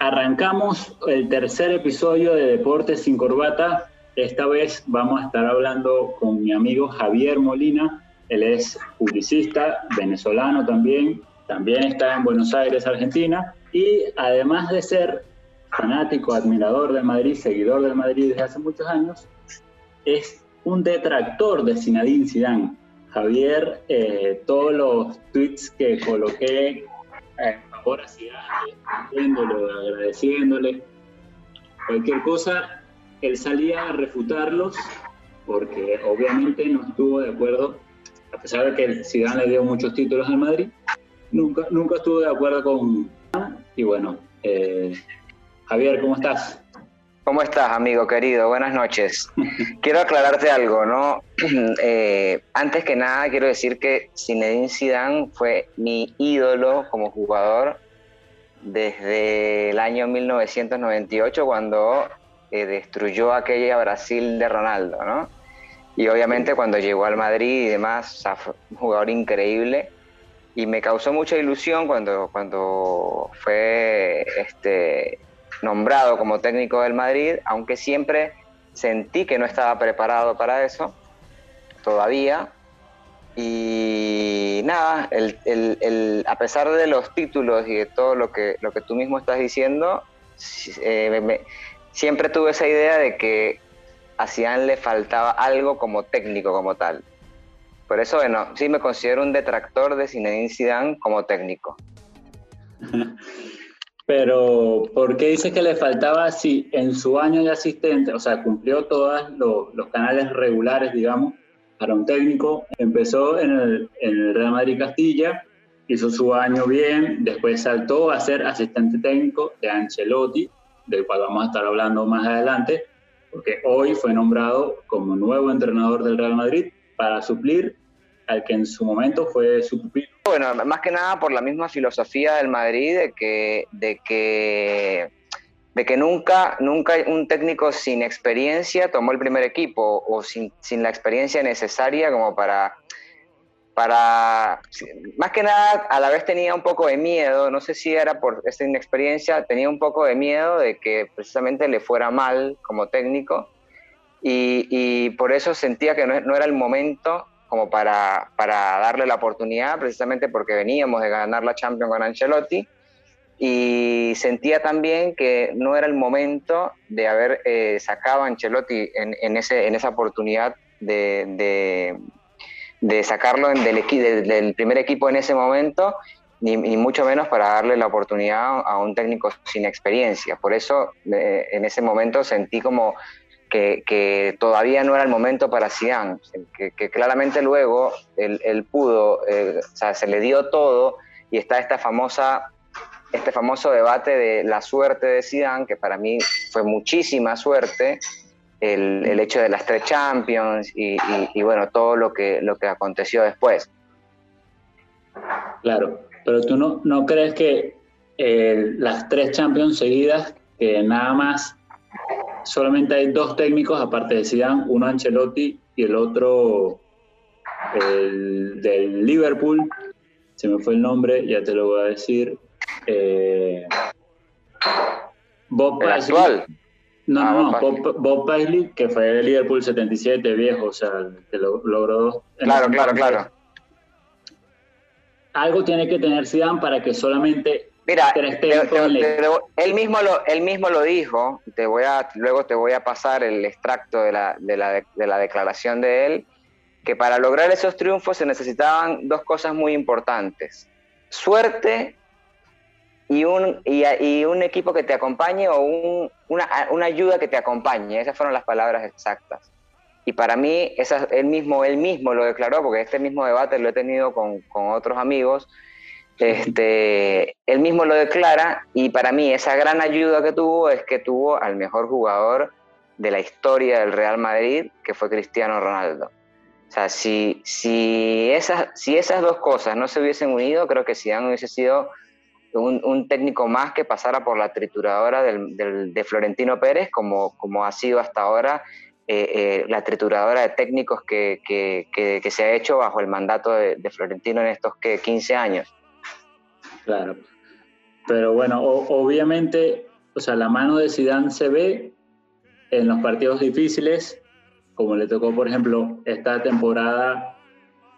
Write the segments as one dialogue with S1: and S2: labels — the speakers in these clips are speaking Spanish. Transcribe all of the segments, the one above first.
S1: Arrancamos el tercer episodio de Deportes sin Corbata. Esta vez vamos a estar hablando con mi amigo Javier Molina. Él es publicista, venezolano también. También está en Buenos Aires, Argentina. Y además de ser fanático, admirador del Madrid, seguidor del Madrid desde hace muchos años, es un detractor de Zinedine Zidane. Javier, eh, todos los tweets que coloqué en favor a Zidane, agradeciéndole, cualquier cosa, él salía a refutarlos porque obviamente no estuvo de acuerdo, a pesar de que Zidane le dio muchos títulos al Madrid, nunca, nunca estuvo de acuerdo con... Y bueno, eh, Javier, ¿cómo estás?
S2: ¿Cómo estás, amigo querido? Buenas noches. quiero aclararte algo, ¿no? Eh, antes que nada, quiero decir que Zinedine Zidane fue mi ídolo como jugador desde el año 1998, cuando eh, destruyó aquella Brasil de Ronaldo, ¿no? Y obviamente cuando llegó al Madrid y demás, un jugador increíble. Y me causó mucha ilusión cuando, cuando fue este, nombrado como técnico del Madrid, aunque siempre sentí que no estaba preparado para eso, todavía. Y nada, a pesar de los títulos y de todo lo que, lo que tú mismo estás diciendo, eh, siempre tuve esa idea de que a Zidane le faltaba algo como técnico, como tal. Por eso, bueno, sí me considero un detractor de Zinedine Zidane como técnico.
S1: Pero, ¿por qué dice que le faltaba si en su año de asistente, o sea, cumplió todos los, canales regulares, digamos, para un técnico? Empezó en el, en el Real Madrid Castilla, hizo su año bien, después saltó a ser asistente técnico de Ancelotti, del cual vamos a estar hablando más adelante, porque hoy fue nombrado como nuevo entrenador del Real Madrid para suplir al que en su momento fue su.
S2: Bueno, más que nada por la misma filosofía del Madrid de que, de que, de que nunca, nunca un técnico sin experiencia tomó el primer equipo o sin, sin la experiencia necesaria como para, para, más que nada a la vez tenía un poco de miedo, no sé si era por esa inexperiencia, tenía un poco de miedo de que precisamente le fuera mal como técnico y, y por eso sentía que no, no era el momento como para, para darle la oportunidad, precisamente porque veníamos de ganar la Champions con Ancelotti y sentía también que no era el momento de haber eh, sacado a Ancelotti en, en, ese, en esa oportunidad de, de, de sacarlo del, del, primer equipo en ese momento, ni, ni, mucho menos para darle la oportunidad a un técnico sin experiencia. Por eso eh, en ese momento sentí como que, todavía no era el momento para Zidane, que, claramente luego él, pudo, eh, o sea, se le dio todo y está esta famosa, este famoso debate de la suerte de Zidane, que para mí fue muchísima suerte, el, hecho de las tres Champions y, bueno, todo lo que, lo que aconteció después.
S1: Claro, pero tú no, no crees que eh, las tres Champions seguidas, que nada más solamente hay dos técnicos, aparte de Zidane, uno Ancelotti y el otro el del Liverpool, se me fue el nombre, ya te lo voy a decir. Eh,
S2: Bob Paisley.
S1: No, no, no, Bob, Bob, Paisley, que fue de Liverpool 77, viejo, o sea, que lo, logró.
S2: Claro, claro, claro.
S1: Algo tiene que tener Zidane para que solamente
S2: Mira, él, mismo lo, él mismo lo dijo, te voy a, luego te voy a pasar el extracto de la, de, la, de la declaración de él, que para lograr esos triunfos se necesitaban dos cosas muy importantes, suerte y un, y, un equipo que te acompañe o un, una, una, ayuda que te acompañe, esas fueron las palabras exactas. Y para mí, esa, él, mismo, él mismo lo declaró, porque este mismo debate lo he tenido con, con otros amigos, este, él mismo lo declara y para mí esa gran ayuda que tuvo es que tuvo al mejor jugador de la historia del Real Madrid, que fue Cristiano Ronaldo. O sea, si, si, esas, si esas dos cosas no se hubiesen unido, creo que Zidane hubiese sido un, técnico más que pasara por la trituradora de Florentino Pérez, como, como ha sido hasta ahora eh, eh, la trituradora de técnicos que, que, se ha hecho bajo el mandato de, Florentino en estos 15 años.
S1: Claro. Pero bueno, obviamente, o sea, la mano de Zidane se ve en los partidos difíciles, como le tocó, por ejemplo, esta temporada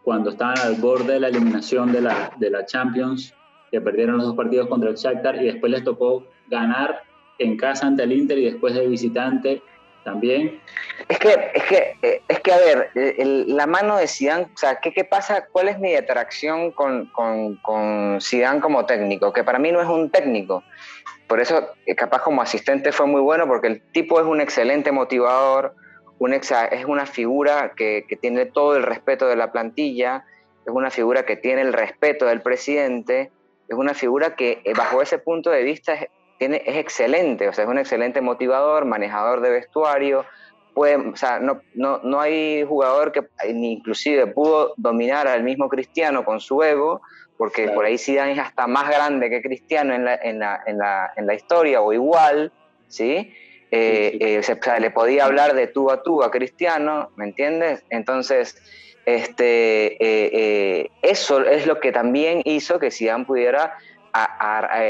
S1: cuando estaban al borde de la eliminación de la, de la Champions, que perdieron los dos partidos contra el Shakhtar y después les tocó ganar en casa ante el Inter y después de visitante también.
S2: Es que, es que, eh, es que a ver, la mano de Zidane, o sea, ¿qué, ¿qué, pasa? ¿Cuál es mi atracción con, con, con como técnico? Que para mí no es un técnico. Por eso, eh, capaz como asistente fue muy bueno, porque el tipo es un excelente motivador, un es una figura que, que tiene todo el respeto de la plantilla, es una figura que tiene el respeto del presidente, es una figura que eh, bajo ese punto de vista es, tiene, es excelente, o sea, es un excelente motivador, manejador de vestuario, puede, o sea, no, no, no hay jugador que ni inclusive pudo dominar al mismo Cristiano con su ego, porque por ahí Zidane es hasta más grande que Cristiano en la, en la, en la, en la historia o igual, ¿sí? Eh, eh, o sea, le podía hablar de tú a tú a Cristiano, ¿me entiendes? Entonces, este, eh, eso es lo que también hizo que Zidane pudiera a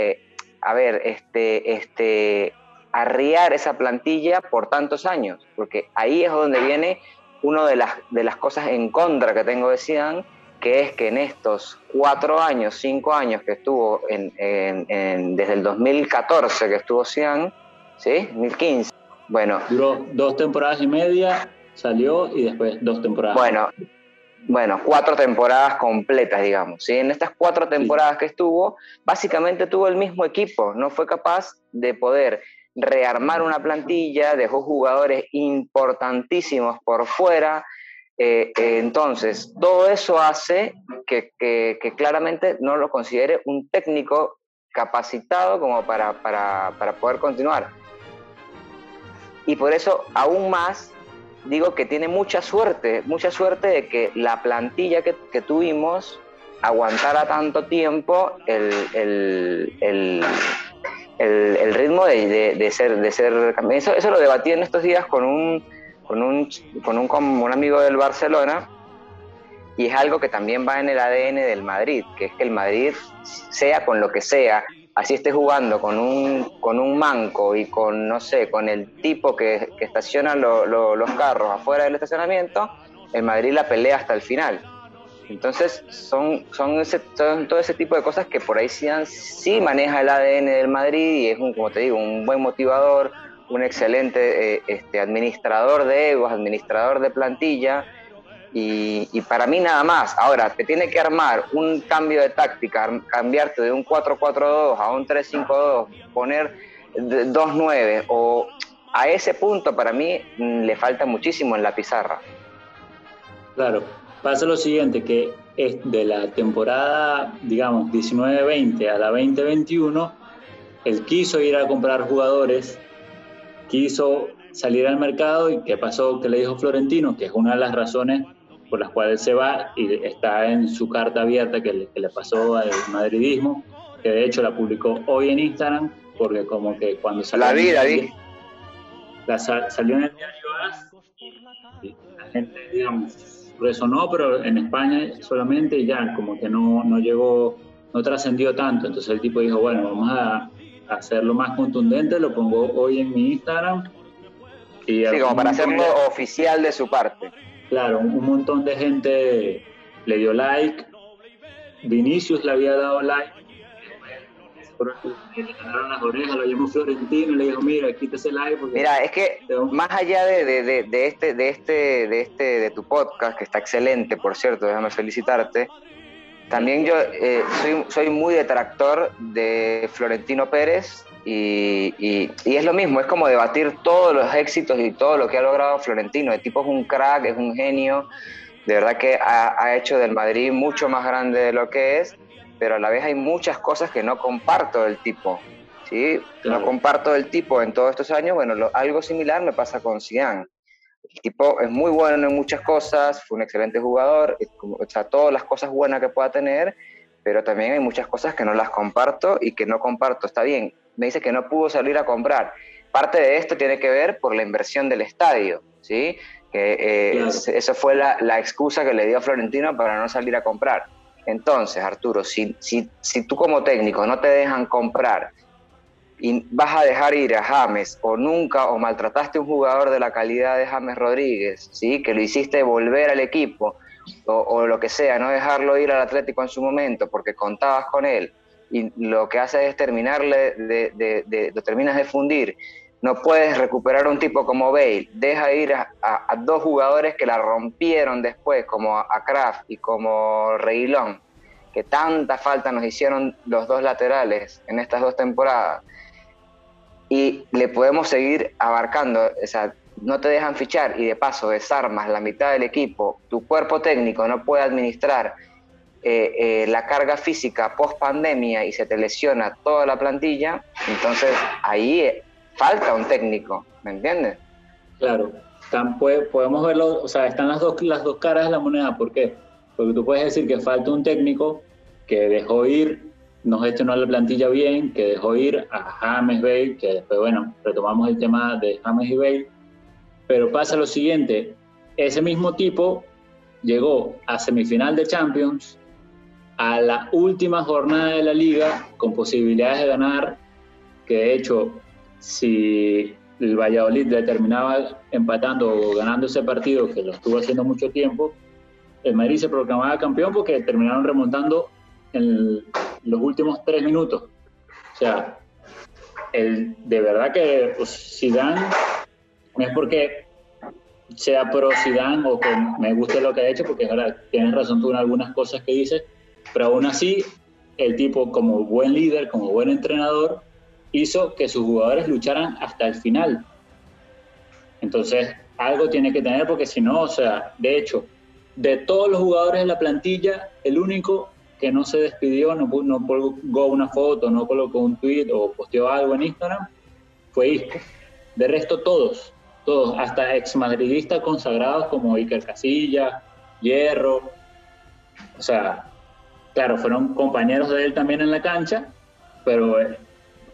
S2: ver, este, este, arriar esa plantilla por tantos años, porque ahí es donde viene una de las, de las cosas en contra que tengo de Zidane, que es que en estos cuatro años, cinco años que estuvo, en, desde el 2014 que estuvo Zidane, ¿sí? 2015, bueno.
S1: Duró dos temporadas y media, salió y después dos temporadas.
S2: Bueno, bueno, cuatro temporadas completas, digamos. ¿sí? En estas cuatro temporadas que estuvo, básicamente tuvo el mismo equipo, no fue capaz de poder rearmar una plantilla, dejó jugadores importantísimos por fuera. Eh, eh, entonces, todo eso hace que, claramente no lo considere un técnico capacitado como para, para poder continuar. Y por eso, aún más, digo que tiene mucha suerte, mucha suerte de que la plantilla que, tuvimos aguantara tanto tiempo el, el, ritmo de, ser, de ser eso, eso lo debatí en estos días con un, con un, con un, con un amigo del Barcelona y es algo que también va en el ADN del Madrid, que es que el Madrid, sea con lo que sea, así esté jugando con un, con un manco y con, no sé, con el tipo que, estaciona los carros afuera del estacionamiento, el Madrid la pelea hasta el final. Entonces, son, son, ese, todo ese tipo de cosas que por ahí sí, sí maneja el ADN del Madrid y es, un, como te digo, un buen motivador, un excelente eh, este, administrador de egos, administrador de plantilla y, para mí nada más. Ahora, te tiene que armar un cambio de táctica, cambiarte de un 4-4-2 a un 3-5-2, poner 2-9 o a ese punto para mí mm, le falta muchísimo en la pizarra.
S1: Claro, pasa lo siguiente, que es de la temporada, digamos, 19-20 a la 20-21, él quiso ir a comprar jugadores, quiso salir al mercado y ¿qué pasó? Que le dijo Florentino, que es una de las razones por las cuales se va y está en su carta abierta que le, pasó al madridismo, que de hecho la publicó hoy en Instagram, porque como que cuando
S2: salió... La vida, vi,
S1: la salió en el diario la gente, digamos, resonó, pero en España solamente ya, como que no, no llegó, no trascendió tanto. Entonces el tipo dijo, bueno, vamos a hacerlo más contundente, lo pongo hoy en mi Instagram.
S2: Y sí, como para hacerlo oficial de su parte.
S1: Claro, un montón de gente le dio like. Vinicius le había dado like. Le ganaron las orejas, lo llamó Florentino y le dijo, mira, quítese like.
S2: Mira, es que más allá de, de, de, este, de, este, de este, de tu podcast, que está excelente, por cierto, déjame felicitarte, también yo eh, soy, soy muy detractor de Florentino Pérez y, es lo mismo, es como debatir todos los éxitos y todo lo que ha logrado Florentino. El tipo es un crack, es un genio, de verdad que ha, hecho del Madrid mucho más grande de lo que es, pero a la vez hay muchas cosas que no comparto del tipo. ¿sí? No comparto del tipo en todos estos años. Bueno, algo similar me pasa con Zidane. El tipo es muy bueno en muchas cosas, fue un excelente jugador, o sea, todas las cosas buenas que pueda tener, pero también hay muchas cosas que no las comparto y que no comparto. Está bien, me dice que no pudo salir a comprar. Parte de esto tiene que ver por la inversión del estadio, ¿sí? Que eh, esa fue la, la, excusa que le dio a Florentino para no salir a comprar. Entonces, Arturo, si, si, si tú como técnico no te dejan comprar y vas a dejar ir a James o nunca o maltrataste a un jugador de la calidad de James Rodríguez, ¿sí? que lo hiciste volver al equipo o, lo que sea, no dejarlo ir al Atlético en su momento porque contabas con él y lo que hace es terminarle de, de, lo terminas de fundir, no puedes recuperar a un tipo como Bale, deja ir a, dos jugadores que la rompieron después, como a Kraft y como Reguilón, que tanta falta nos hicieron los dos laterales en estas dos temporadas. Y le podemos seguir abarcando, o sea, no te dejan fichar y de paso desarmas la mitad del equipo, tu cuerpo técnico no puede administrar eh, eh, la carga física post pandemia y se te lesiona toda la plantilla, entonces ahí eh, falta un técnico, ¿me entiendes?
S1: Claro, podemos verlo, o sea, están las dos, las dos caras de la moneda, ¿por qué? Porque tú puedes decir que falta un técnico que dejó ir no gestionó la plantilla bien, que dejó ir a James Bale, que después, bueno, retomamos el tema de James y Bale, pero pasa lo siguiente, ese mismo tipo llegó a semifinal de Champions, a la última jornada de la liga, con posibilidades de ganar, que de hecho, si el Valladolid le terminaba empatando o ganando ese partido, que lo estuvo haciendo mucho tiempo, el Madrid se proclamaba campeón porque terminaron remontando en los últimos tres minutos. O sea, el, de verdad que pues, Zidane no es porque sea pro Zidane o que me guste lo que ha hecho, porque ahora tienes razón tú en algunas cosas que dices, pero aún así el tipo como buen líder, como buen entrenador, hizo que sus jugadores lucharan hasta el final. Entonces, algo tiene que tener porque si no, o sea, de hecho, de todos los jugadores de la plantilla, el único que no se despidió, no, no colgó una foto, no colocó un tweet o posteó algo en Instagram, fue Isco. De resto, todos, todos, hasta exmadridistas consagrados como Iker Casilla, Hierro, o sea, claro, fueron compañeros de él también en la cancha, pero
S2: eh,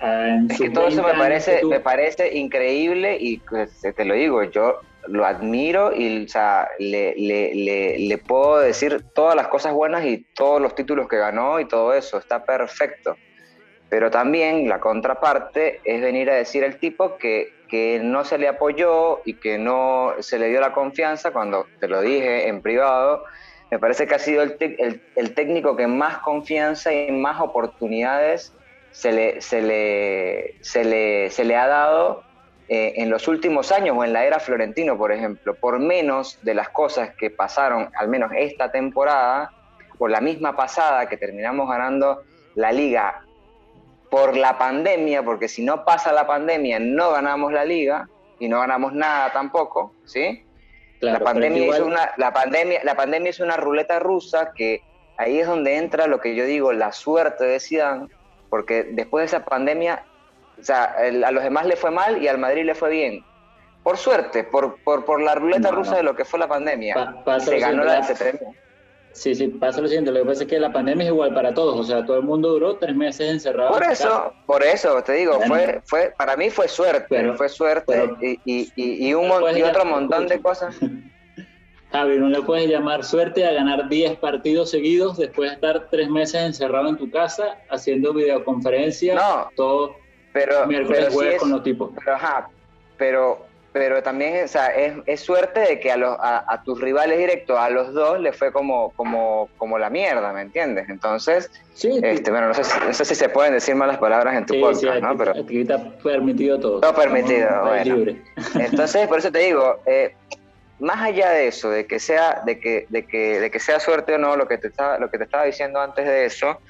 S2: en es que todo eso me parece, me parece increíble y pues, te lo digo, yo lo admiro y o sea, le, le, le, puedo decir todas las cosas buenas y todos los títulos que ganó y todo eso, está perfecto. Pero también la contraparte es venir a decir al tipo que, no se le apoyó y que no se le dio la confianza cuando te lo dije en privado. Me parece que ha sido el, el, el técnico que más confianza y más oportunidades se le, se le, se le, se le ha dado eh, en los últimos años o en la era Florentino, por ejemplo, por menos de las cosas que pasaron, al menos esta temporada, o la misma pasada que terminamos ganando la liga por la pandemia, porque si no pasa la pandemia no ganamos la liga y no ganamos nada tampoco, ¿sí? la, pandemia es una, la, pandemia, la pandemia es una ruleta rusa que ahí es donde entra lo que yo digo, la suerte de Zidane, porque después de esa pandemia o sea, a los demás le fue mal y al Madrid le fue bien. Por suerte, por, por, por la ruleta rusa de lo que fue la pandemia. se ganó la de
S1: Sí, sí, pasa lo siguiente. Lo que pasa es que la pandemia es igual para todos. O sea, todo el mundo duró tres meses encerrado.
S2: Por eso, por eso te digo, fue, fue, para mí fue suerte. Pero, fue suerte y, y, y, un y otro montón de cosas.
S1: Javi, no le puedes llamar suerte a ganar 10 partidos seguidos después de estar tres meses encerrado en tu casa haciendo videoconferencias. No. Todo
S2: pero, pero con los tipos. Pero, ajá, pero, pero también o sea, es, es, suerte de que a, los, a, tus rivales directos, a los dos, le fue como, como, como la mierda, ¿me entiendes? Entonces, sí, este, bueno, no sé, no sé, si se pueden decir malas palabras en tu podcast, ¿no? Pero,
S1: aquí está permitido todo.
S2: Todo permitido, bueno. Libre. Entonces, por eso te digo, eh, más allá de eso, de que sea, de que, de que, de que sea suerte o no, lo que te estaba, lo que te estaba diciendo antes de eso,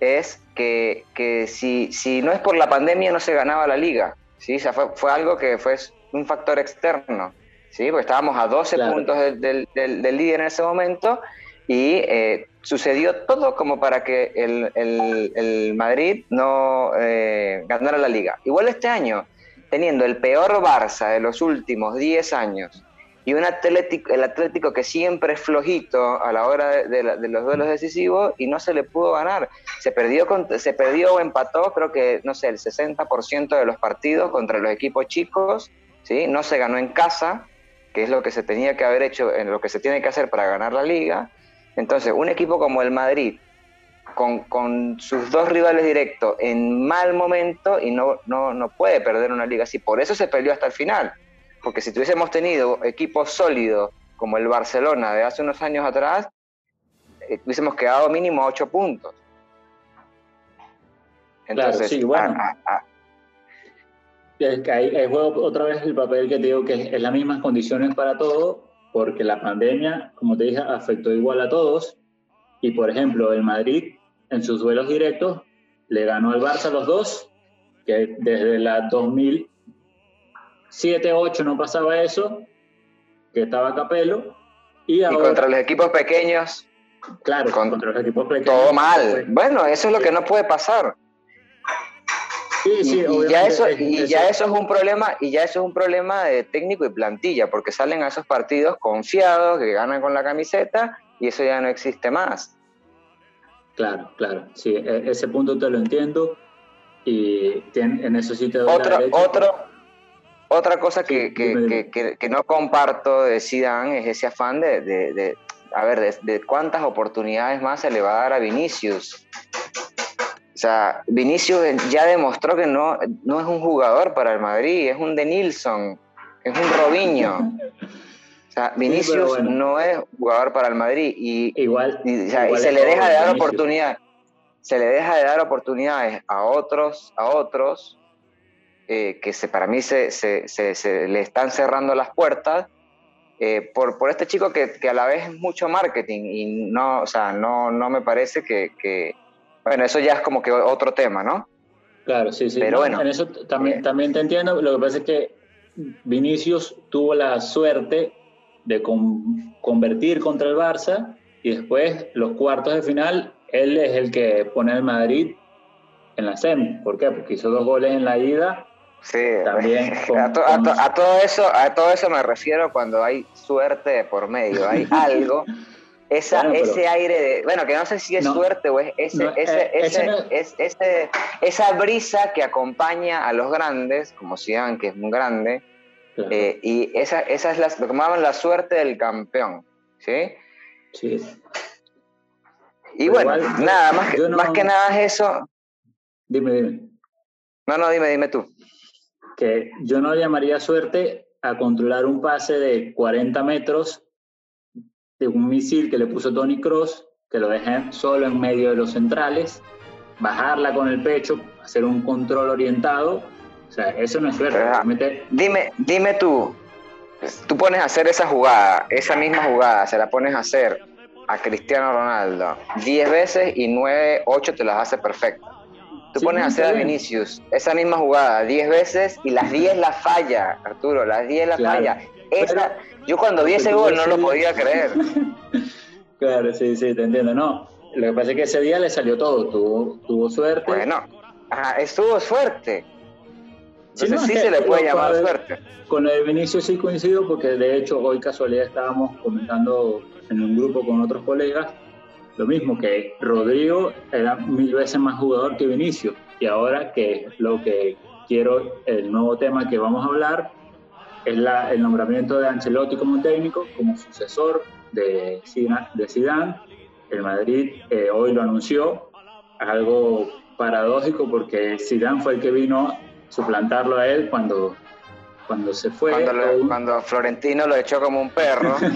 S2: es que, que si, si, no es por la pandemia no se ganaba la liga, ¿sí? O sea, fue, fue algo que fue un factor externo, ¿sí? Porque estábamos a 12 puntos del, del, del, líder en ese momento y eh, sucedió todo como para que el, el, el Madrid no eh, ganara la liga. Igual este año, teniendo el peor Barça de los últimos 10 años, y un Atlético, el Atlético que siempre es flojito a la hora de, los duelos decisivos y no se le pudo ganar. Se perdió, se perdió o empató, creo que, no sé, el 60% de los partidos contra los equipos chicos, ¿sí? No se ganó en casa, que es lo que se tenía que haber hecho, en lo que se tiene que hacer para ganar la liga. Entonces, un equipo como el Madrid, con, con, sus dos rivales directos en mal momento y no, no, no puede perder una liga así. Por eso se peleó hasta el final porque si tuviésemos tenido equipos sólidos como el Barcelona de hace unos años atrás, eh, hubiésemos quedado mínimo a ocho puntos.
S1: Entonces, claro, sí, bueno. Ahí, juego otra vez el papel que te digo que es las mismas condiciones para todos, porque la pandemia, como te dije, afectó igual a todos. Y por ejemplo, el Madrid en sus duelos directos le ganó al Barça los dos, que desde la 2000 7, 8 no pasaba eso, que estaba Capelo.
S2: Y, contra los equipos pequeños.
S1: Claro, contra los equipos pequeños.
S2: Todo mal. Bueno, eso es lo que no puede pasar. Sí, sí, y, ya eso, y ya eso es un problema, y ya eso es un problema de técnico y plantilla, porque salen a esos partidos confiados, que ganan con la camiseta, y eso ya no existe más.
S1: Claro, claro, sí, e, ese punto te lo entiendo, y en eso sí te doy
S2: otro, otro, otra cosa que, no comparto de Zidane es ese afán de, a ver, de, cuántas oportunidades más se le va a dar a Vinicius. O sea, Vinicius ya demostró que no, no es un jugador para el Madrid, es un de Nilsson, es un Robinho. O sea, Vinicius no es jugador para el Madrid y, igual, y, se le deja de dar oportunidades. Se le deja de dar oportunidades a otros, a otros eh, que se, para mí se, se, se, le están cerrando las puertas eh, por, por, este chico que, que, a la vez es mucho marketing y no, o sea, no, no me parece que, que, bueno, eso ya es como que otro tema, ¿no?
S1: Claro, sí, sí. Pero bueno. En eso también, eh, también te entiendo. Lo que pasa es que Vinicius tuvo la suerte de convertir contra el Barça y después los cuartos de final, él es el que pone al Madrid en la SEM. ¿Por qué? Porque hizo dos goles en la ida
S2: Sí, también a, todo eso, a todo eso me refiero cuando hay suerte por medio, hay algo, esa, ese aire de, bueno, que no sé si es suerte o es ese, ese, eh, ese, esa brisa que acompaña a los grandes, como Zidane, que es muy grande, eh, y esa, esa es la, lo que la suerte del campeón, ¿sí? Sí. Y bueno, nada, más que, más que nada es eso.
S1: Dime, dime.
S2: No, no, dime, dime tú
S1: que yo no llamaría suerte a controlar un pase de 40 metros de un misil que le puso Tony Cross, que lo dejé solo en medio de los centrales, bajarla con el pecho, hacer un control orientado. O sea, eso no es suerte.
S2: Dime, dime tú, tú pones a hacer esa jugada, esa misma jugada, se la pones a hacer a Cristiano Ronaldo 10 veces y 9, 8 te las hace perfectas. Tú pones a hacer a Vinicius esa misma jugada 10 veces y las 10 la falla, Arturo, las 10 la falla. Esa, yo cuando vi ese gol no lo podía creer.
S1: claro, sí, sí, te entiendo. No, lo que pasa es que ese día le salió todo, tuvo, tuvo suerte.
S2: Bueno, ajá, estuvo suerte. Entonces sí, se le puede llamar suerte.
S1: Con lo de Vinicius sí coincido porque de hecho hoy casualidad estábamos comentando en un grupo con otros colegas lo mismo que Rodrigo era mil veces más jugador que Vinicio. Y ahora que lo que quiero, el nuevo tema que vamos a hablar, es la, el nombramiento de Ancelotti como técnico, como sucesor de Zidane. De Zidane. El Madrid eh, hoy lo anunció, algo paradójico porque Zidane fue el que vino a suplantarlo a él cuando, cuando se fue.
S2: Cuando, cuando Florentino lo echó como un perro.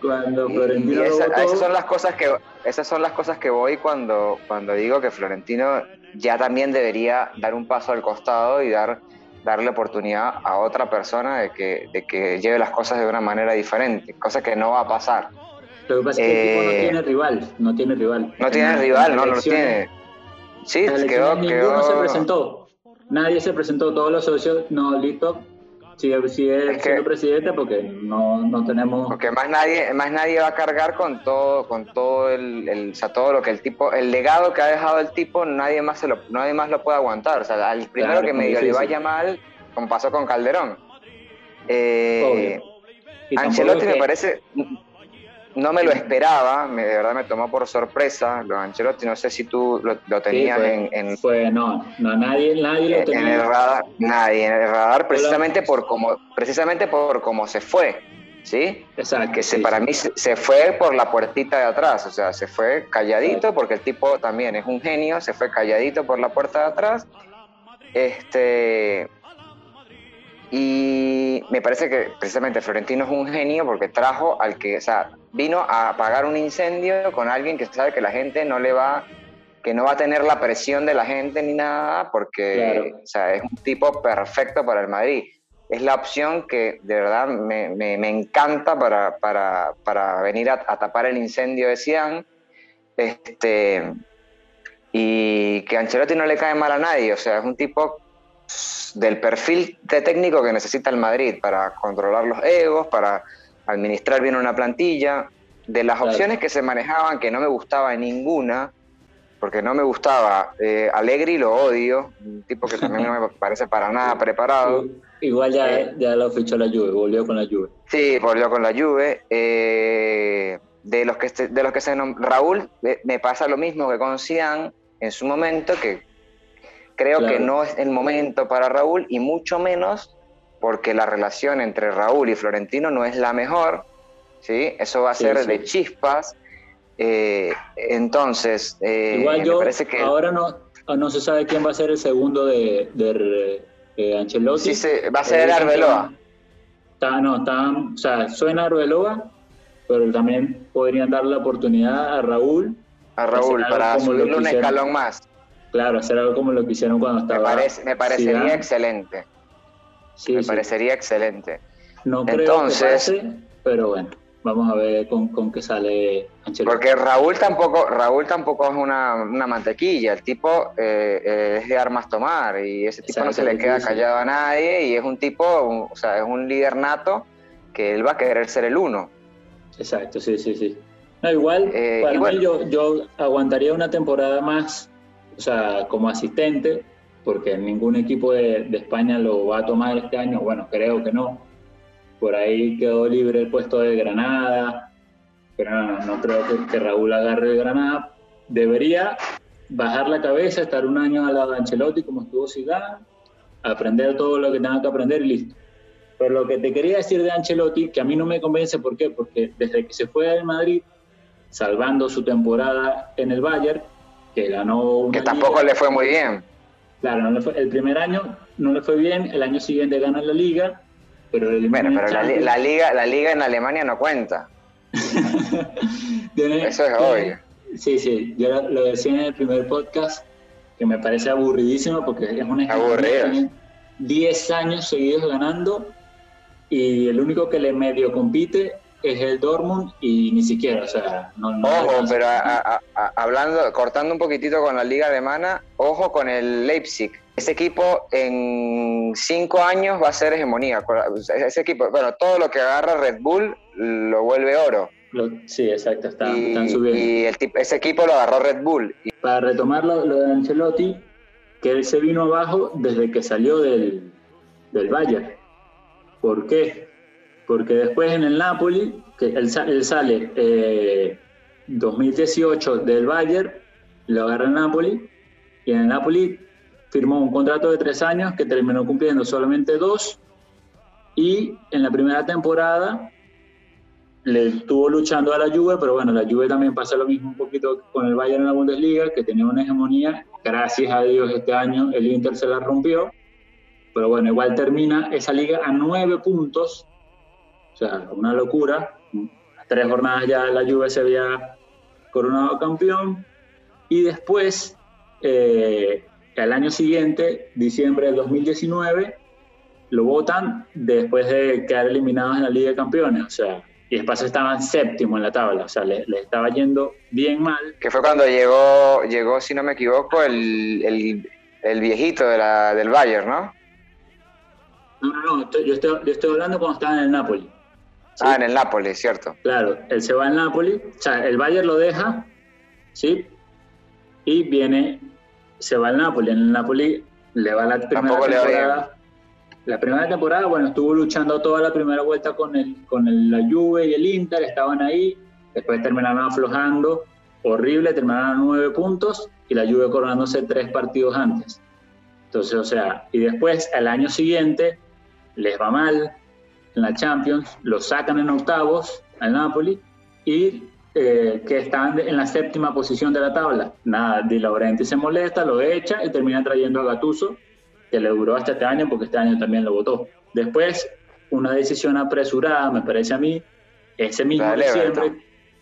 S1: Cuando Florentino
S2: esas son las cosas que esas son las cosas que voy cuando cuando digo que Florentino ya también debería dar un paso al costado y dar darle oportunidad a otra persona de que, de que lleve las cosas de una manera diferente, cosa que no va a pasar.
S1: Lo que pasa es que el equipo no eh, tiene rival, no tiene rival.
S2: No tiene rival, no lo tiene. Sí, quedó,
S1: ninguno se presentó. Nadie se presentó, todos los socios, no, listo, sigue, sigue es siendo presidente porque no, no, tenemos
S2: porque más nadie más nadie va a cargar con todo con todo el, el o sea, todo lo que el tipo el legado que ha dejado el tipo nadie más se lo nadie más lo puede aguantar. O sea al primero que medio le vaya mal como pasó con Calderón. Eh, Ancelotti me parece, no me lo esperaba, me, de verdad me tomó por sorpresa. Lo Ancelotti, no sé si tú lo, tenías en,
S1: Fue, no, no, nadie, nadie lo tenía.
S2: En el radar, nadie, en el radar, precisamente por cómo, precisamente por cómo se fue. ¿Sí?
S1: Exacto.
S2: Que se, para mí se, fue por la puertita de atrás, o sea, se fue calladito, porque el tipo también es un genio, se fue calladito por la puerta de atrás. Este, y me parece que precisamente Florentino es un genio porque trajo al que, o sea, vino a apagar un incendio con alguien que sabe que la gente no le va, que no va a tener la presión de la gente ni nada, porque o sea, es un tipo perfecto para el Madrid. Es la opción que de verdad me, me, encanta para, para, para venir a, a, tapar el incendio de Cian. Este, y que Ancelotti no le cae mal a nadie, o sea, es un tipo del perfil de técnico que necesita el Madrid para controlar los egos, para administrar bien una plantilla. De las opciones que se manejaban, que no me gustaba ninguna, porque no me gustaba, eh, Allegri lo odio, un tipo que también no me parece para nada preparado.
S1: Igual ya, eh, ya lo fichó la Juve, volvió con la Juve.
S2: Sí, volvió con la Juve. Eh, de los que de los que se Raúl me pasa lo mismo que con Cian en su momento, que Creo que no es el momento para Raúl y mucho menos porque la relación entre Raúl y Florentino no es la mejor, ¿sí? Eso va a ser de chispas. Eh, entonces,
S1: eh, Igual yo, parece que... ahora no, no se sabe quién va a ser el segundo de, de, Ancelotti.
S2: Sí, va a ser Arbeloa.
S1: Está, no, está, o sea, suena Arbeloa, pero también podrían dar la oportunidad a Raúl.
S2: A Raúl, para subirle un escalón más.
S1: Claro, hacer algo como lo que hicieron cuando estaba.
S2: Me, parecería excelente. Sí, me parecería excelente.
S1: No creo Entonces, que pase, pero bueno, vamos a ver con, con qué sale
S2: Ancelotti. Porque Raúl tampoco, Raúl tampoco es una, una mantequilla, el tipo eh, eh, es de armas tomar y ese tipo no se le queda callado a nadie y es un tipo, o sea, es un líder nato que él va a querer ser el uno.
S1: Exacto, sí, sí, sí. No, igual, eh, para mí yo, yo aguantaría una temporada más o sea, como asistente, porque ningún equipo de, España lo va a tomar este año, bueno, creo que no. Por ahí quedó libre el puesto de Granada, pero no, no creo que, Raúl agarre el Granada. Debería bajar la cabeza, estar un año al lado de Ancelotti como estuvo Zidane, aprender todo lo que tenga que aprender y listo. Pero lo que te quería decir de Ancelotti, que a mí no me convence, ¿por qué? Porque desde que se fue del Madrid, salvando su temporada en el Bayern, que ganó
S2: Que tampoco le fue muy bien.
S1: Claro, el primer año no le fue bien, el año siguiente gana la liga, pero
S2: Bueno, pero la, liga, la liga en Alemania no cuenta. Eso es obvio.
S1: Sí, sí, yo lo decía en el primer podcast, que me parece aburridísimo porque es un
S2: Aburrido.
S1: 10 años seguidos ganando y el único que le medio compite es el Dortmund y ni siquiera, o sea, no...
S2: ojo, pero hablando, cortando un poquitito con la liga alemana, ojo con el Leipzig. Ese equipo en cinco años va a ser hegemonía. Ese equipo, bueno, todo lo que agarra Red Bull lo vuelve oro.
S1: sí, exacto, están subiendo.
S2: Y el, ese equipo lo agarró Red Bull.
S1: Para retomar lo, de Ancelotti, que él se vino abajo desde que salió del, del Bayern. ¿Por qué? Porque después en el Napoli, que él, sale eh, 2018 del Bayern, lo agarra el Napoli, y en el Napoli firmó un contrato de tres años que terminó cumpliendo solamente dos, y en la primera temporada le estuvo luchando a la Juve, pero bueno, la Juve también pasa lo mismo un poquito con el Bayern en la Bundesliga, que tenía una hegemonía, gracias a Dios este año el Inter se la rompió, pero bueno, igual termina esa liga a nueve puntos sea, una locura. Tres jornadas ya la Juve se había coronado campeón. Y después, eh, al año siguiente, diciembre del 2019, lo votan después de quedar eliminados en la Liga de Campeones. O sea, y después estaban séptimo en la tabla, o sea, les le estaba yendo bien mal.
S2: Que fue cuando llegó, llegó si no me equivoco, el, el, viejito de la, del Bayern, ¿no?
S1: No, no, no, yo, estoy, yo estoy hablando cuando estaba en el Napoli.
S2: Ah, en el Napoli, cierto.
S1: Claro, él se va al Napoli, o sea, el Bayern lo deja, ¿sí? Y viene, se va al Napoli. En el Napoli le va la primera temporada. la primera temporada, bueno, estuvo luchando toda la primera vuelta con, el, con la Juve y el Inter, estaban ahí, después terminaron aflojando, horrible, terminaron a nueve puntos y la Juve coronándose tres partidos antes. Entonces, o sea, y después al año siguiente les va mal en la Champions, lo sacan en octavos al Napoli y eh, que están en la séptima posición de la tabla. Nada, Di Laurenti se molesta, lo echa y termina trayendo a Gattuso, que le duró hasta este año porque este año también lo votó. Después, una decisión apresurada, me parece a mí, ese mismo diciembre,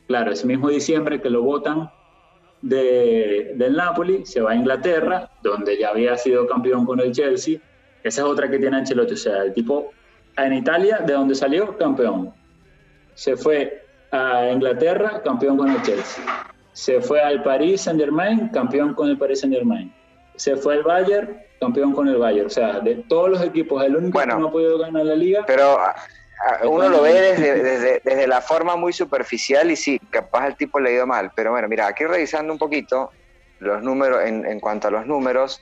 S1: claro, ese mismo diciembre que lo votan de, del Napoli, se va a Inglaterra, donde ya había sido campeón con el Chelsea. Esa es otra que tiene Ancelotti, o sea, el tipo en Italia, de donde salió, campeón. Se fue a Inglaterra, campeón con el Chelsea. Se fue al Paris Saint Germain, campeón con el Paris Saint Germain. Se fue al Bayern, campeón con el Bayern. O sea, de todos los equipos, el único que no ha podido ganar la liga.
S2: Pero uno lo ve desde, desde, la forma muy superficial y sí, capaz el tipo le ha ido mal. Pero bueno, mira, aquí revisando un poquito los números, en, en cuanto a los números,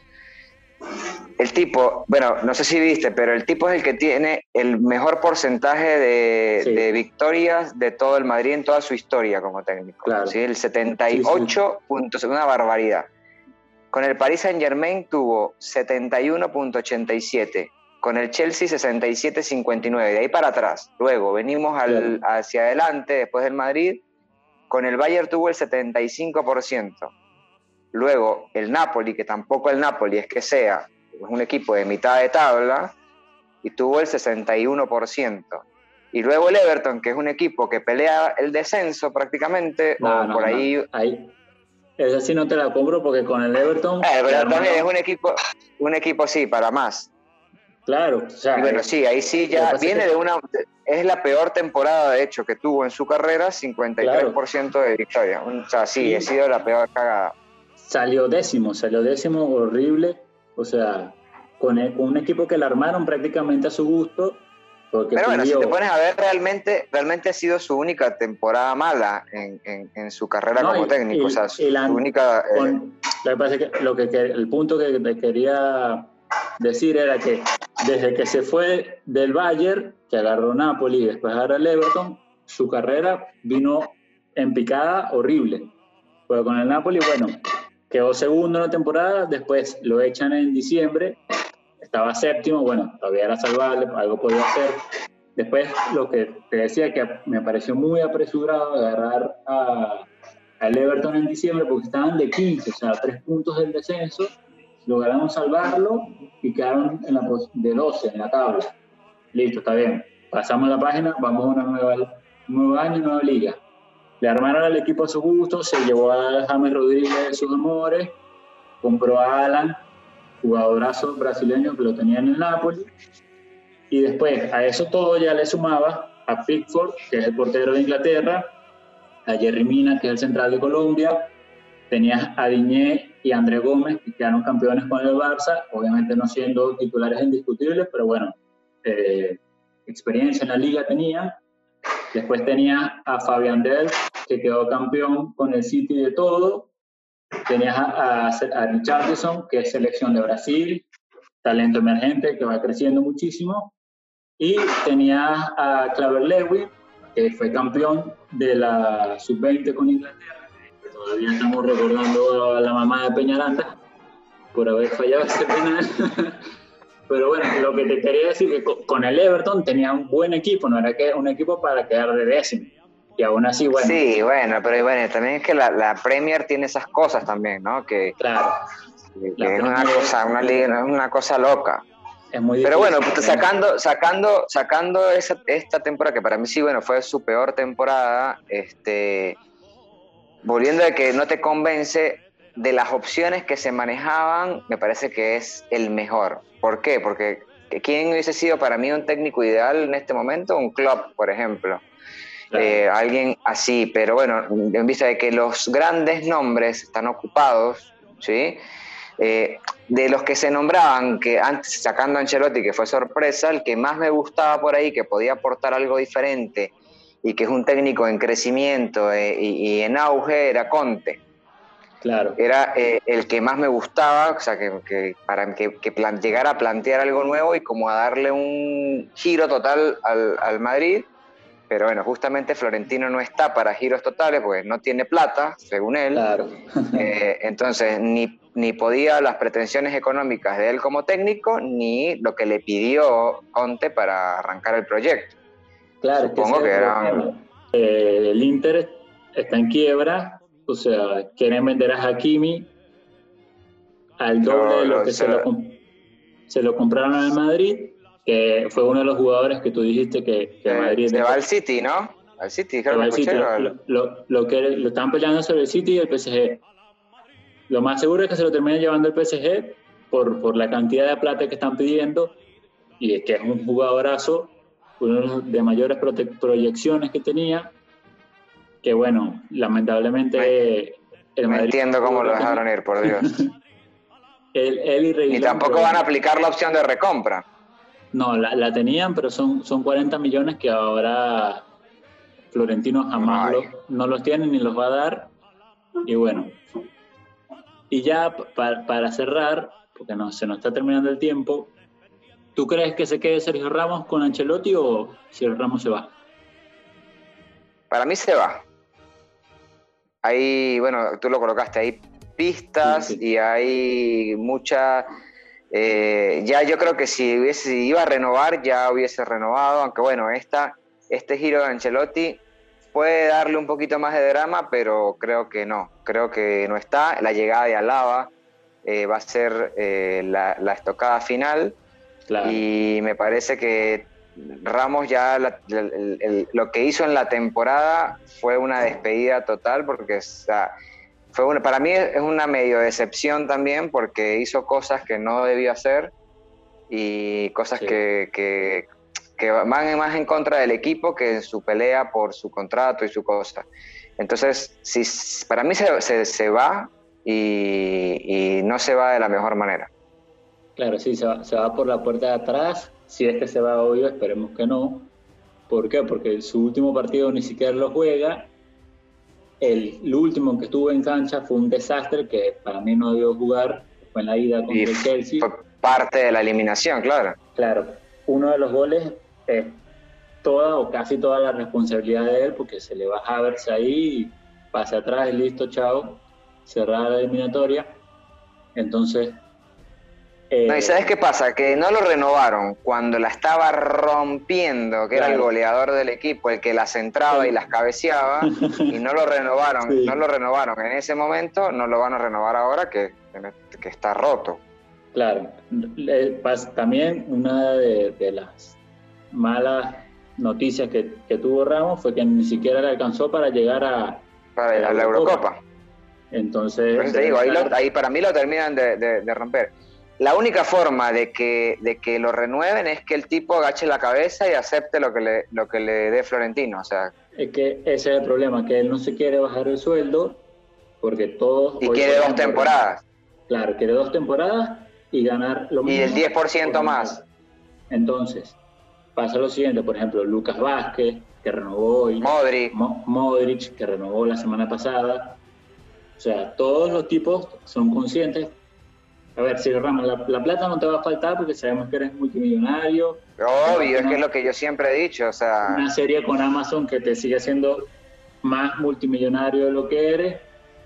S2: el tipo, bueno, no sé si viste, pero el tipo es el que tiene el mejor porcentaje de, victorias de todo el Madrid en toda su historia como técnico. Claro. ¿sí? El 78 puntos, una barbaridad. Con el Paris Saint Germain tuvo 71.87, con el Chelsea 67.59, de ahí para atrás. Luego venimos hacia adelante, después del Madrid, con el Bayern tuvo el 75%. Luego el Napoli, que tampoco el Napoli es que sea, es un equipo de mitad de tabla, y tuvo el 61%. Y luego el Everton, que es un equipo que pelea el descenso prácticamente, o por ahí...
S1: ahí. Esa sí no te la compro porque con el Everton...
S2: Eh, pero también es un equipo, un equipo sí, para más.
S1: Claro, o sea,
S2: bueno, sí, ahí sí ya viene de una... Es la peor temporada, de hecho, que tuvo en su carrera, 53% de victoria. O sea, sí, ha sido la peor cagada
S1: salió décimo, salió décimo horrible, o sea, con, e, un equipo que la armaron prácticamente a su gusto.
S2: Porque Pero bueno, si te pones a ver, realmente, realmente ha sido su única temporada mala en, en, su carrera como técnico. o sea, su, única.
S1: Eh, lo que pasa es que, lo que, el punto que te quería decir era que desde que se fue del Bayern, que agarró Napoli y después agarró el Everton, su carrera vino en picada horrible. Pero con el Napoli, bueno, quedó segundo en la temporada, después lo echan en diciembre, estaba séptimo, bueno, todavía era salvable, algo podía hacer. Después, lo que te decía que me pareció muy apresurado agarrar a, al Everton en diciembre porque estaban de 15, o sea, tres puntos del descenso, lograron salvarlo y quedaron en la, de 12 en la tabla. Listo, está bien. Pasamos la página, vamos a una nueva, nuevo año, nueva liga. Le armaron al equipo a su gusto, se llevó a James Rodríguez de sus amores, compró a Alan, jugadorazo brasileño que lo tenía en el Napoli, y después a eso todo ya le sumaba a Pickford, que es el portero de Inglaterra, a Jerry Mina, que es el central de Colombia, tenías a Diñé y a André Gómez, que quedaron campeones con el Barça, obviamente no siendo titulares indiscutibles, pero bueno, eh, experiencia en la liga tenían, Después tenía a Fabián Del, que quedó campeón con el City de todo. Tenías a, a, Richardson, que es selección de Brasil, talento emergente que va creciendo muchísimo. Y tenías a Claver Lewis, que fue campeón de la sub-20 con Inglaterra. Todavía estamos recordando a la mamá de Peñaranda por haber fallado ese penal. Pero bueno, lo que te quería decir es que con el Everton tenía un buen equipo, no era que un equipo para quedar de décimo. Y aún así, bueno.
S2: Sí, bueno, pero bueno, también es que la, la Premier tiene esas cosas también, ¿no? Que,
S1: claro.
S2: es una cosa, una, una cosa loca. Es muy Pero bueno, pues, sacando, sacando, sacando esa, esta temporada, que para mí sí, bueno, fue su peor temporada, este, volviendo a que no te convence, de las opciones que se manejaban, me parece que es el mejor. ¿Por qué? Porque ¿quién hubiese sido para mí un técnico ideal en este momento? Un club, por ejemplo. Eh, alguien así, pero bueno, en vista de que los grandes nombres están ocupados, ¿sí? Eh, de los que se nombraban, que antes sacando a Ancelotti, que fue sorpresa, el que más me gustaba por ahí, que podía aportar algo diferente y que es un técnico en crecimiento eh, y, y, en auge, era Conte.
S1: Claro.
S2: Era eh, el que más me gustaba, o sea, que, para que, que llegara a plantear algo nuevo y como a darle un giro total al, al Madrid pero bueno, justamente Florentino no está para giros totales porque no tiene plata, según él.
S1: Claro.
S2: Eh, entonces, ni, ni podía las pretensiones económicas de él como técnico, ni lo que le pidió Conte para arrancar el proyecto.
S1: Claro, supongo que, era. Eh, el Inter está en quiebra, o sea, quieren vender a Hakimi al doble de lo que se, lo, se lo compraron al Madrid que fue uno de los jugadores que tú dijiste que, que
S2: Madrid... Se va al City, ¿no? Al City,
S1: creo que City, lo, lo, que lo están peleando sobre el City y el PSG. Lo más seguro es que se lo termine llevando el PSG por, por la cantidad de plata que están pidiendo y es que es un jugadorazo, uno de mayores proyecciones que tenía, que bueno, lamentablemente...
S2: el Madrid, entiendo cómo lo dejaron ir, por Dios.
S1: él,
S2: y, y tampoco van a aplicar la opción de recompra.
S1: No, la, tenían, pero son, son 40 millones que ahora Florentino jamás no los tiene ni los va a dar. Y bueno, y ya para cerrar, porque no, se nos está terminando el tiempo, ¿tú crees que se quede Sergio Ramos con Ancelotti o Sergio Ramos se va?
S2: Para mí se va. Hay, bueno, tú lo colocaste, hay pistas y hay mucha eh, ya yo creo que si, hubiese, iba a renovar, ya hubiese renovado, aunque bueno, esta, este giro de Ancelotti puede darle un poquito más de drama, pero creo que no, creo que no está. La llegada de Alaba eh, va a ser eh, la, estocada final y me parece que Ramos ya lo que hizo en la temporada fue una despedida total porque para mí es una medio decepción también porque hizo cosas que no debía hacer y cosas que, que, van más en contra del equipo que en su pelea por su contrato y su cosa. Entonces, si, para mí se, se, va y, no se va de la mejor manera.
S1: Claro, sí, se va, se va por la puerta de atrás. Si es que se va hoy, esperemos que no. ¿Por qué? Porque su último partido ni siquiera lo juega el, último que estuvo en cancha fue un desastre que para mí no debió jugar, fue en la ida contra el Chelsea. Fue
S2: parte de la eliminación, claro.
S1: Claro, uno de los goles es toda o casi toda la responsabilidad de él porque se le baja a verse ahí, pase atrás y listo, chao, cerrada la eliminatoria. Entonces,
S2: no, ¿y sabes qué pasa? Que no lo renovaron cuando la estaba rompiendo, que era el goleador del equipo, el que las entraba y las cabeceaba, y no lo renovaron, no lo renovaron en ese momento, no lo van a renovar ahora que, que está roto.
S1: Claro, también una de, las malas noticias que, tuvo Ramos fue que ni siquiera le alcanzó para llegar a,
S2: para la, Eurocopa.
S1: Entonces,
S2: digo, ahí, para mí lo terminan de romper. La única forma de que, de que lo renueven es que el tipo agache la cabeza y acepte lo que le, lo que le dé Florentino. O sea,
S1: es que ese es el problema, que él no se quiere bajar el sueldo porque todos...
S2: Y quiere dos temporadas.
S1: Claro, quiere dos temporadas y ganar lo mismo.
S2: Y el 10% más.
S1: Entonces, pasa lo siguiente, por ejemplo, Lucas Vázquez, que renovó hoy.
S2: Modric.
S1: Modric, que renovó la semana pasada. O sea, todos los tipos son conscientes a ver, si Ramos, la, plata no te va a faltar porque sabemos que eres multimillonario.
S2: Obvio, es que es lo que yo siempre he dicho, o sea...
S1: Una serie con Amazon que te sigue haciendo más multimillonario de lo que eres,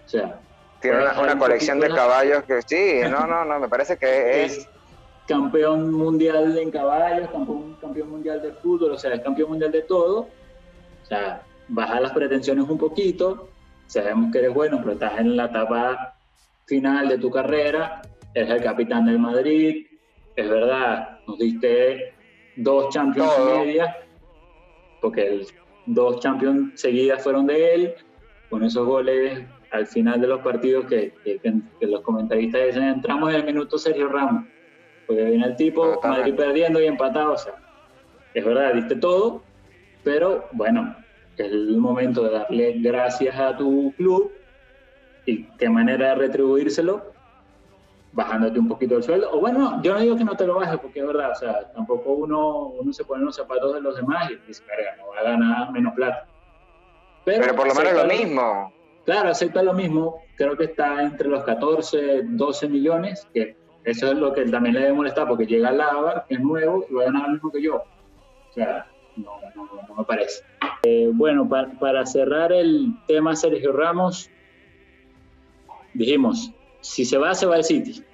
S1: o sea...
S2: Tiene una, colección de caballos que sí, no, no, no, me parece que es...
S1: Campeón mundial en caballos, campeón, campeón mundial de fútbol, o sea, es campeón mundial de todo. O sea, baja las pretensiones un poquito, sabemos que eres bueno, pero estás en la etapa final de tu carrera, es el capitán del Madrid, es verdad, nos diste dos Champions y media, porque dos Champions seguidas fueron de él, con esos goles al final de los partidos que, los comentaristas dicen, entramos en el minuto Sergio Ramos, porque viene el tipo, Madrid perdiendo y empatado, o sea, es verdad, diste todo, pero bueno, es el momento de darle gracias a tu club y qué manera de retribuírselo bajándote un poquito el sueldo. O bueno, yo no digo que no te lo bajes, porque es verdad, o sea, tampoco uno, uno se pone en los zapatos de los demás y dice, carga, no va a ganar menos plata.
S2: Pero, por lo menos lo mismo.
S1: claro, acepta lo mismo, creo que está entre los 14, 12 millones, que eso es lo que también le debe molestar, porque llega Lava, que es nuevo, y va a ganar lo mismo que yo. O sea, no, no, me parece. Eh, bueno, para cerrar el tema Sergio Ramos, dijimos, si se va, se va al City.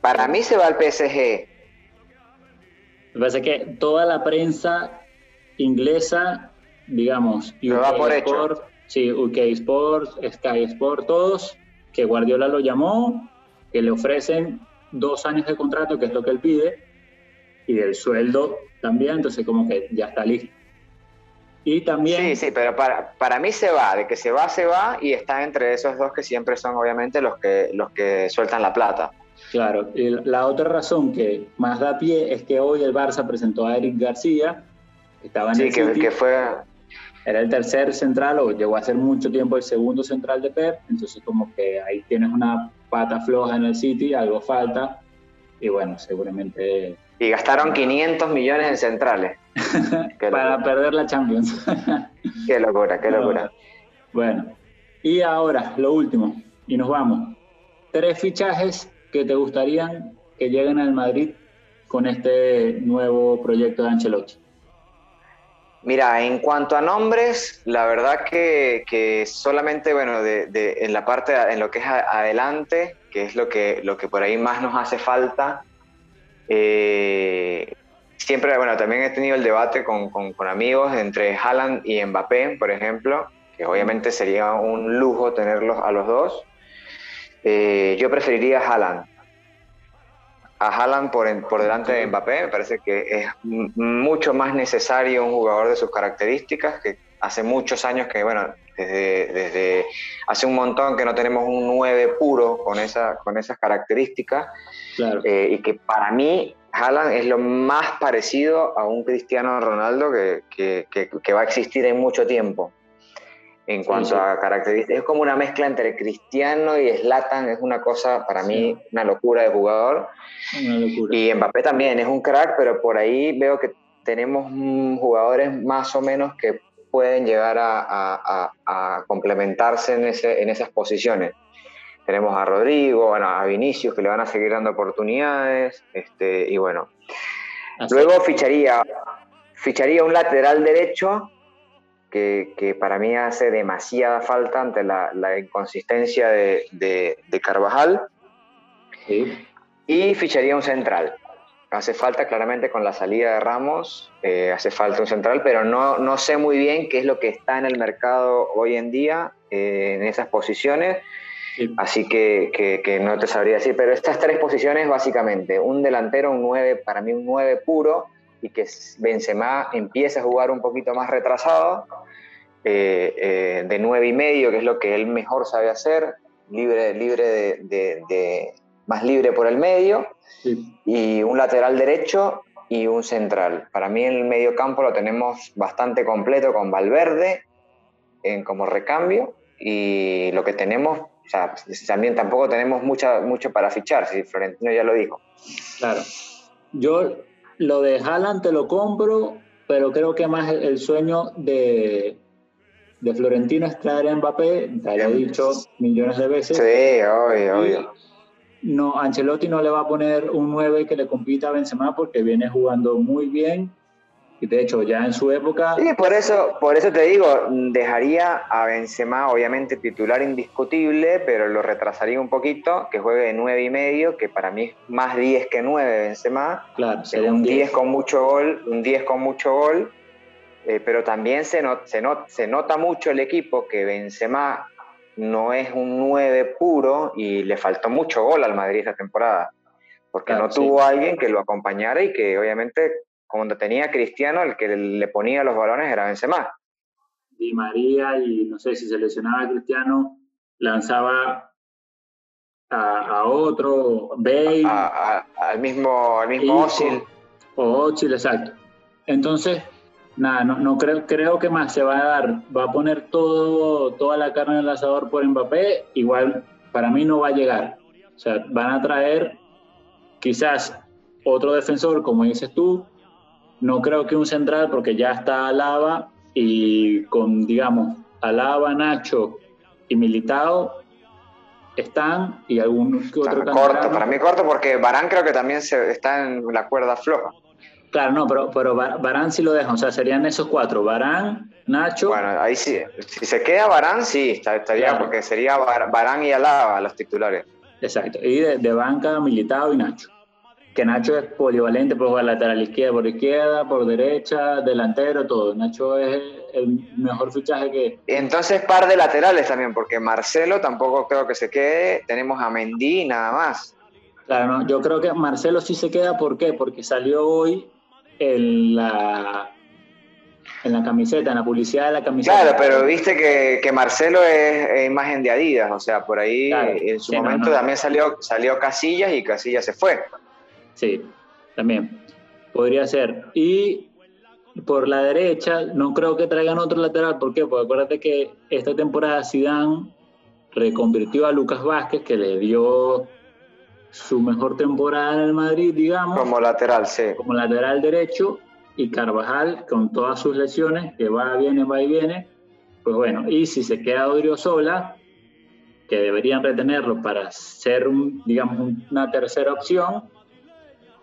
S2: Para mí se va al PSG.
S1: Me parece que toda la prensa inglesa, digamos,
S2: UK va por Sport,
S1: sí, UK Sports, Sky Sport, todos, que Guardiola lo llamó, que le ofrecen dos años de contrato, que es lo que él pide, y del sueldo también, entonces como que ya está listo. Y también...
S2: Sí, sí, pero para, para mí se va, de que se va, se va, y está entre esos dos que siempre son obviamente los que, los que sueltan la plata.
S1: Claro, y la otra razón que más da pie es que hoy el Barça presentó a Eric García, que estaba en
S2: sí, que, que fue...
S1: Era el tercer central o llegó a ser mucho tiempo el segundo central de Pep, entonces como que ahí tienes una pata floja en el City, algo falta, y bueno, seguramente
S2: y gastaron 500 millones en centrales.
S1: Para perder la Champions.
S2: qué locura, qué locura.
S1: Bueno, y ahora, lo último, y nos vamos. Tres fichajes que te gustarían que lleguen al Madrid con este nuevo proyecto de Ancelotti.
S2: Mira, en cuanto a nombres, la verdad que, solamente, bueno, de, en la parte, en lo que es adelante, que es lo que, lo que por ahí más nos hace falta, eh, siempre, bueno, también he tenido el debate con, con, amigos entre Haaland y Mbappé, por ejemplo, que obviamente sería un lujo tenerlos a los dos. Eh, yo preferiría Haaland. A Haaland por, por delante de Mbappé, me parece que es mucho más necesario un jugador de sus características, que hace muchos años que, bueno, desde, desde hace un montón que no tenemos un 9 puro con, esa, con esas características. Eh, y que para mí Haaland es lo más parecido a un Cristiano Ronaldo que, que, va a existir en mucho tiempo. En cuanto a características, es como una mezcla entre Cristiano y Slatan, es una cosa para mí una locura de jugador. Y Mbappé también es un crack, pero por ahí veo que tenemos jugadores más o menos que pueden llegar a, complementarse en, ese, en esas posiciones. Tenemos a Rodrigo, bueno, a Vinicius que le van a seguir dando oportunidades, este, y bueno. Luego ficharía, ficharía un lateral derecho que, para mí hace demasiada falta ante la, inconsistencia de, de, Carvajal. Y ficharía un central hace falta claramente con la salida de Ramos, eh, hace falta un central, pero no, no sé muy bien qué es lo que está en el mercado hoy en día eh, en esas posiciones, así que, que, no te sabría decir, pero estas tres posiciones básicamente, un delantero, un 9, para mí un 9 puro, y que Benzema empiece a jugar un poquito más retrasado, eh, de 9 y medio, que es lo que él mejor sabe hacer, libre, libre de más libre por el medio, y un lateral derecho y un central. Para mí el medio campo lo tenemos bastante completo con Valverde en, como recambio y lo que tenemos, o sea, también tampoco tenemos mucha, mucho para fichar, si Florentino ya lo dijo.
S1: Claro. Yo lo de Haaland te lo compro, pero creo que más el sueño de, de Florentino es traer a Mbappé, te lo he dicho millones de veces.
S2: Sí, obvio, obvio
S1: no, Ancelotti no le va a poner un 9 que le compita a Benzema porque viene jugando muy bien. Y de hecho, ya en su época.
S2: Sí, por eso, por eso te digo, dejaría a Benzema, obviamente titular indiscutible, pero lo retrasaría un poquito, que juegue de 9 y medio, que para mí es más 10 que 9 Benzema.
S1: Claro,
S2: sería un 10. con mucho gol, un 10 con mucho gol. Eh, pero también se, se, se nota mucho el equipo que Benzema no es un 9 puro y le faltó mucho gol al Madrid esta temporada, porque no tuvo alguien que lo acompañara y que obviamente cuando tenía Cristiano el que le ponía los balones era Benzema.
S1: Di María y no sé si se lesionaba a Cristiano, lanzaba a, otro, Bale.
S2: al mismo, al mismo Osil.
S1: O exacto. Entonces, nada, no, no, creo, creo que más se va a dar, va a poner todo, toda la carne en el asador por Mbappé, igual para mí no va a llegar. O sea, van a traer quizás otro defensor, como dices tú, no creo que un central, porque ya está Lava y con, digamos, Alaba, Nacho y Militao están y algunos que otro
S2: corto, para mí corto porque Barán creo que también se, está en la cuerda floja.
S1: Claro, no, pero, pero Barán sí lo dejan, o sea, serían esos cuatro, Barán, Nacho.
S2: Bueno, ahí sí, si se queda Barán, sí, estaría, porque sería Barán y Alaba los titulares.
S1: Exacto, y de, banca, Militado y Nacho. Que Nacho es polivalente, puede jugar lateral izquierda, por izquierda, por derecha, delantero, todo. Nacho es el mejor fichaje que...
S2: Entonces, par de laterales también, porque Marcelo tampoco creo que se quede. Tenemos a Mendy nada más.
S1: Claro, no, yo creo que Marcelo sí se queda, ¿por qué? Porque salió hoy en la, en la camiseta, en la publicidad de la camiseta.
S2: Claro, pero viste que, Marcelo es, imagen de Adidas, o sea, por ahí en su momento también salió, salió Casillas y Casillas se fue.
S1: Sí, también. Podría ser. Y por la derecha, no creo que traigan otro lateral. ¿Por qué? Porque acuérdate que esta temporada Zidane reconvirtió a Lucas Vázquez, que le dio su mejor temporada en el Madrid, digamos.
S2: Como lateral, sí.
S1: Como lateral derecho. Y Carvajal, con todas sus lesiones, que va, viene, va y viene. Pues bueno, y si se queda Sola, que deberían retenerlo para ser, un, digamos, una tercera opción,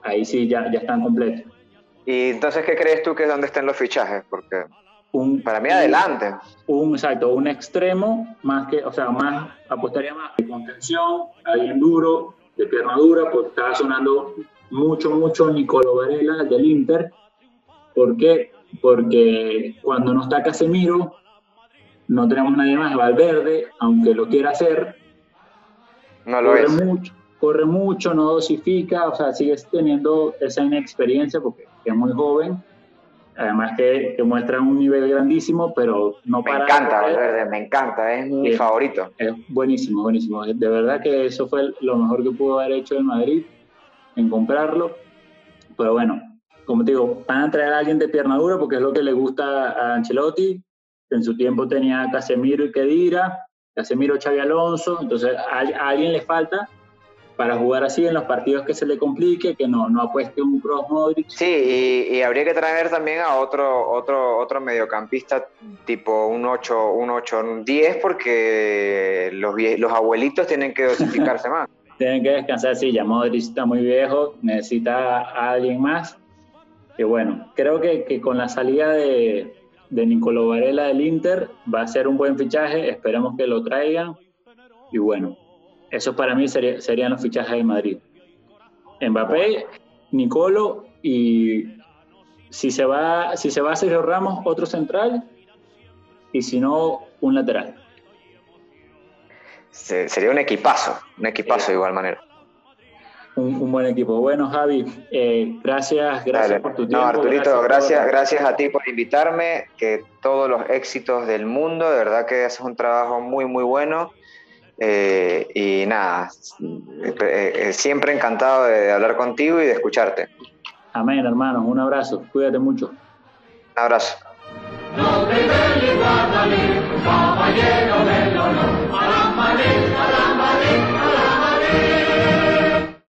S1: ahí sí ya, ya están completos.
S2: ¿Y entonces qué crees tú que es donde estén los fichajes? Porque un, para mí adelante.
S1: Un, exacto, un extremo, más que, o sea, más, apostaría más de contención, alguien duro, de pierna dura, porque estaba sonando mucho, mucho Nicolo Varela del Inter. ¿Por qué? Porque cuando no está Casemiro, no tenemos nadie más. Valverde, aunque lo quiera hacer,
S2: no lo
S1: es. Mucho, corre mucho, no dosifica, o sea, sigue teniendo esa inexperiencia porque es muy joven. Además que, que, muestra un nivel grandísimo, pero no
S2: para... Me encanta Valverde, me encanta, es mi favorito.
S1: Es buenísimo, buenísimo. De verdad que eso fue lo mejor que pudo haber hecho el Madrid, en comprarlo. Pero bueno, como te digo, van a traer a alguien de pierna dura porque es lo que le gusta a Ancelotti. En su tiempo tenía Casemiro y Kedira, Casemiro Xavi Alonso, entonces a alguien le falta para jugar así en los partidos que se le complique, que no, no apueste un Kroos Modric.
S2: Sí, y, habría que traer también a otro, otro, otro mediocampista tipo un 8, un 8, un 10, porque los, los abuelitos tienen que dosificarse más.
S1: Tienen que descansar, sí, ya Modric está muy viejo, necesita a alguien más. Que bueno, creo que, que con la salida de, de Nicolò Varela del Inter va a ser un buen fichaje, esperemos que lo traigan. Y bueno, eso para mí serían los fichajes de Madrid. Mbappé, Nicolo y si se va, si se va Sergio Ramos, otro central y si no, un lateral.
S2: sería un equipazo, un equipazo de igual manera.
S1: Un, buen equipo. Bueno, Javi, eh, gracias, gracias por tu tiempo. No,
S2: Arturito, gracias, gracias, a ti por invitarme, que todos los éxitos del mundo, de verdad que haces un trabajo muy, muy bueno eh, y nada, eh, eh, siempre encantado de hablar contigo y de escucharte.
S1: Amén, hermano. Un abrazo. Cuídate mucho.
S2: Un abrazo. caballero del honor.